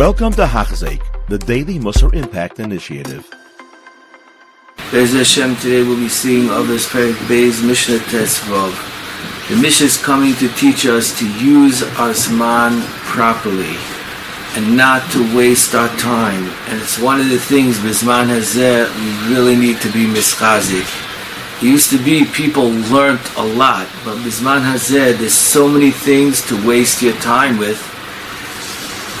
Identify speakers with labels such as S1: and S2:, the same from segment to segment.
S1: Welcome to Hachzik, the Daily Musar Impact Initiative.
S2: Bez Hashem, today we'll be seeing Avos Perik Beis Mishnah Tesvav. The Mishnah is coming to teach us to use our Zman properly and not to waste our time. And it's one of the things, Bizman Hazeh, we really need to be mischazik. It used to be people learned a lot, but Bizman Hazeh, there's so many things to waste your time with.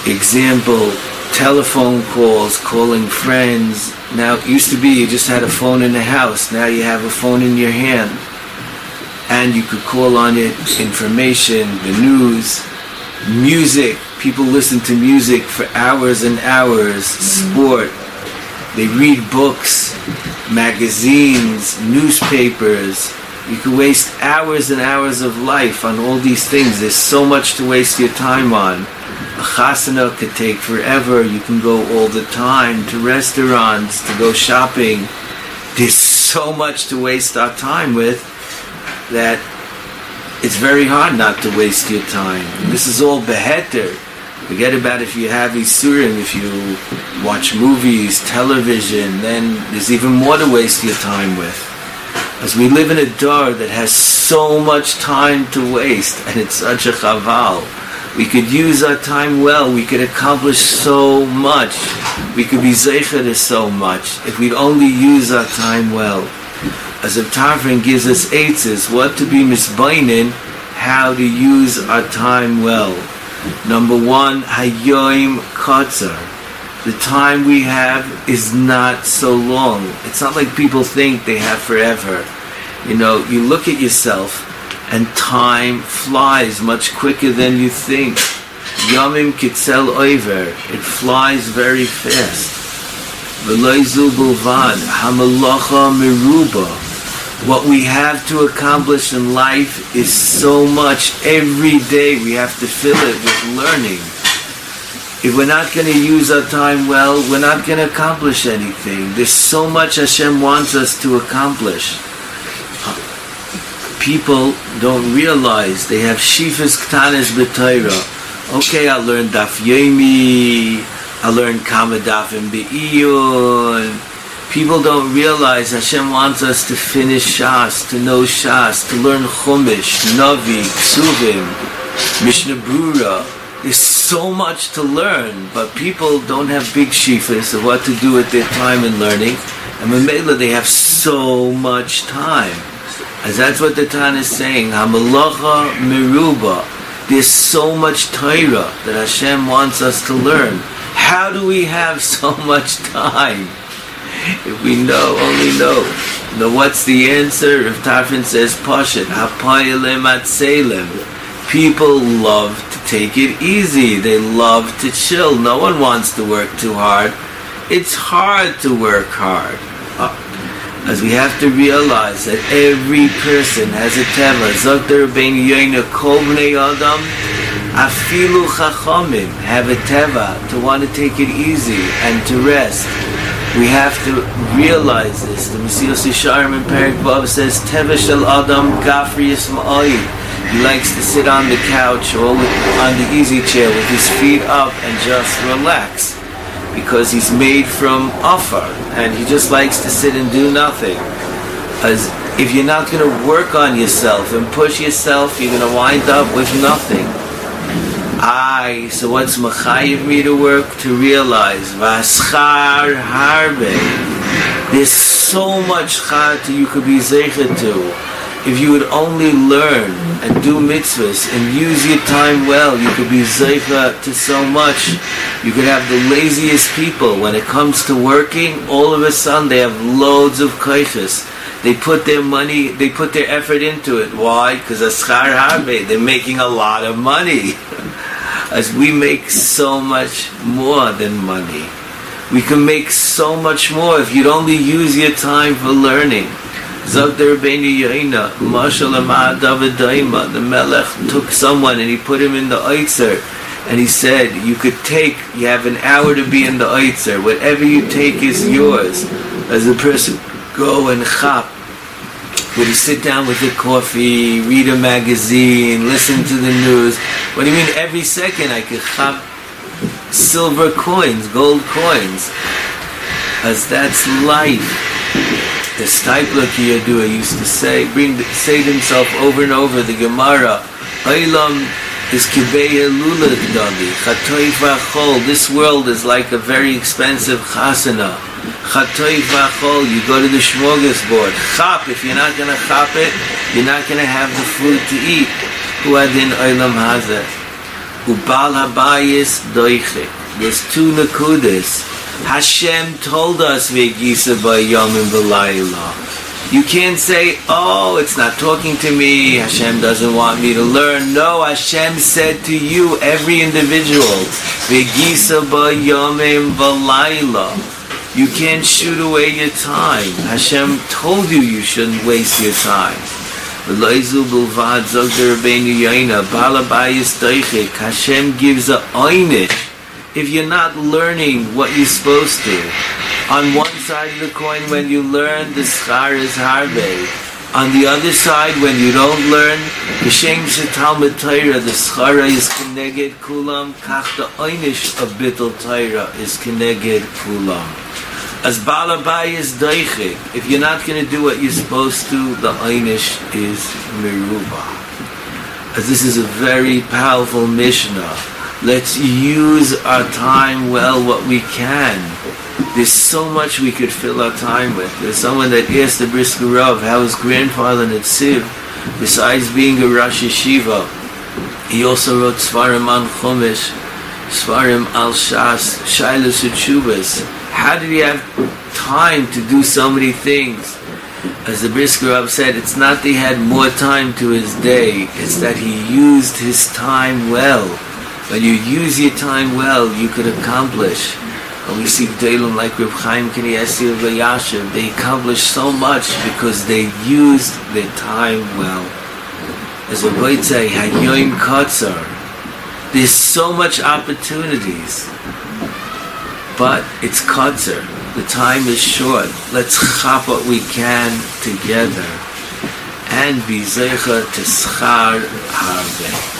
S2: Example, telephone calls, calling friends. Now, it used to be you just had a phone in the house. Now you have a phone in your hand. And you could call on it information, the news, music. People listen to music for hours and hours, sport. They read books, magazines, newspapers. You could waste hours and hours of life on all these things. There's so much to waste your time on. A chasana could take forever. You can go all the time to restaurants, to go shopping. There's so much to waste our time with that it's very hard not to waste your time. This is all beheter. Forget about if you have Isurim, if you watch movies, television, then there's even more to waste your time with. As we live in a door that has so much time to waste, and it's such a chaval, we could use our time well, we could accomplish so much, we could be zeicher so much, if we'd only use our time well. As a Tarfon gives us eitzes, what to be misbainin, how to use our time well. Number one, hayoim katzar. The time we have is not so long. It's not like people think they have forever. You know, you look at yourself and time flies much quicker than you think. Yomim kitzel over. It flies very fast. V'loizu bulvad. Hamalacha meruba. What we have to accomplish in life is so much. Every day we have to fill it with learning. If we're not going to use our time well, we're not going to accomplish anything. There's so much Hashem wants us to accomplish. People don't realize they have shifas ktanes b'toira. Okay, I learned daf yomi, I learned kama dafim be'iyun, People don't realize Hashem wants us to finish Shas, to know Shas, to learn Chumash, Navi, Ksuvim, Mishnah Brura. There's so much to learn, but people don't have big shifas of what to do with their time in learning. And Mamela, they have so much time. As that's what the Tan is saying, Hamalacha Meruba. There's so much Torah that Hashem wants us to learn. How do we have so much time? if we know, only know. Now what's the answer? If Tafin says Pashat, Hapayilim Atselim. People love to take it easy. They love to chill. No one wants to work too hard. It's hard to work hard. Uh, as we have to realize that every person has a teva. Zokter ben yoyna kol bnei adam afilu chachamim have a teva to want to take it easy and to rest. We have to realize this. The Mesilas Yesharim in Perik Vav says, Teva shel Adam gafri yisma'ayim. He likes to sit on the couch or on the easy chair with his feet up and just relax. Because he's made from offer and he just likes to sit and do nothing. As if you're not going to work on yourself and push yourself, you're going to wind up with nothing. I, so what's Machayiv me to work? To realize, Vaschar Harbe. There's so much chata you could be zeichet to. If you would only learn and do mitzvahs and use your time well, you could be zeicha to so much. You could have the laziest people. When it comes to working, all of a sudden they have loads of kaiches. They put their money, they put their effort into it. Why? Because aschar harbe, they're making a lot of money. as we make so much more than money. We can make so much more if you'd only use your time for learning. Zogder Rabbeinu Yoina, Mashal David Daima, the Melech took someone and he put him in the Eitzer and he said, you could take, you have an hour to be in the Eitzer, whatever you take is yours. As a person, go and chop would he sit down with a coffee, read a magazine, listen to the news? What do you mean every second I could chop silver coins, gold coins. As that's life. The Steipler Kiyadua used to say, bring, say to himself over and over, the Gemara, Olam is kibeya lula davi, chatoy v'achol. This world is like a very expensive chasana. Chatoy v'achol, you go to the smorgasbord. Chap, if you're not going to chop it, you're not going to have the food to eat. Huadin olam hazeh. Ubal habayis doichik. There's two nakudas. Hashem told us b'yomim v'layla. You can't say, oh, it's not talking to me, Hashem doesn't want me to learn. No, Hashem said to you, every individual, b'yomim v'layla. You can't shoot away your time. Hashem told you you shouldn't waste your time. Hashem gives a oinish if you're not learning what you're supposed to. On one side of the coin, when you learn, the schar is harbe. On the other side, when you don't learn, b'shem shetalmud Torah, the schara is keneged kulam, kach the einish of Torah is keneged kulam. As balabai is daichik, if you're not going to do what you're supposed to, the einish is meruba. As this is a very powerful Mishnah. Let's use our time well what we can. There's so much we could fill our time with. There's someone that asked the Brisker Rav how his grandfather Netziv, besides being a Rosh Yeshiva, he also wrote Svarim on Chumash, Svarim al Shas, Shailas Chubas. How did he have time to do so many things? As the Brisker Rav said, it's not that he had more time to his day, it's that he used his time well. When you use your time well, you could accomplish. And we see Dalim like Reb Chaim Kanievsky of Yashiv, they accomplish so much because they used their time well. As a Boyd say, Hayoim Kotzar, there's so much opportunities, but it's Kotzar. The time is short. Let's chop what we can together and be to schar harbe.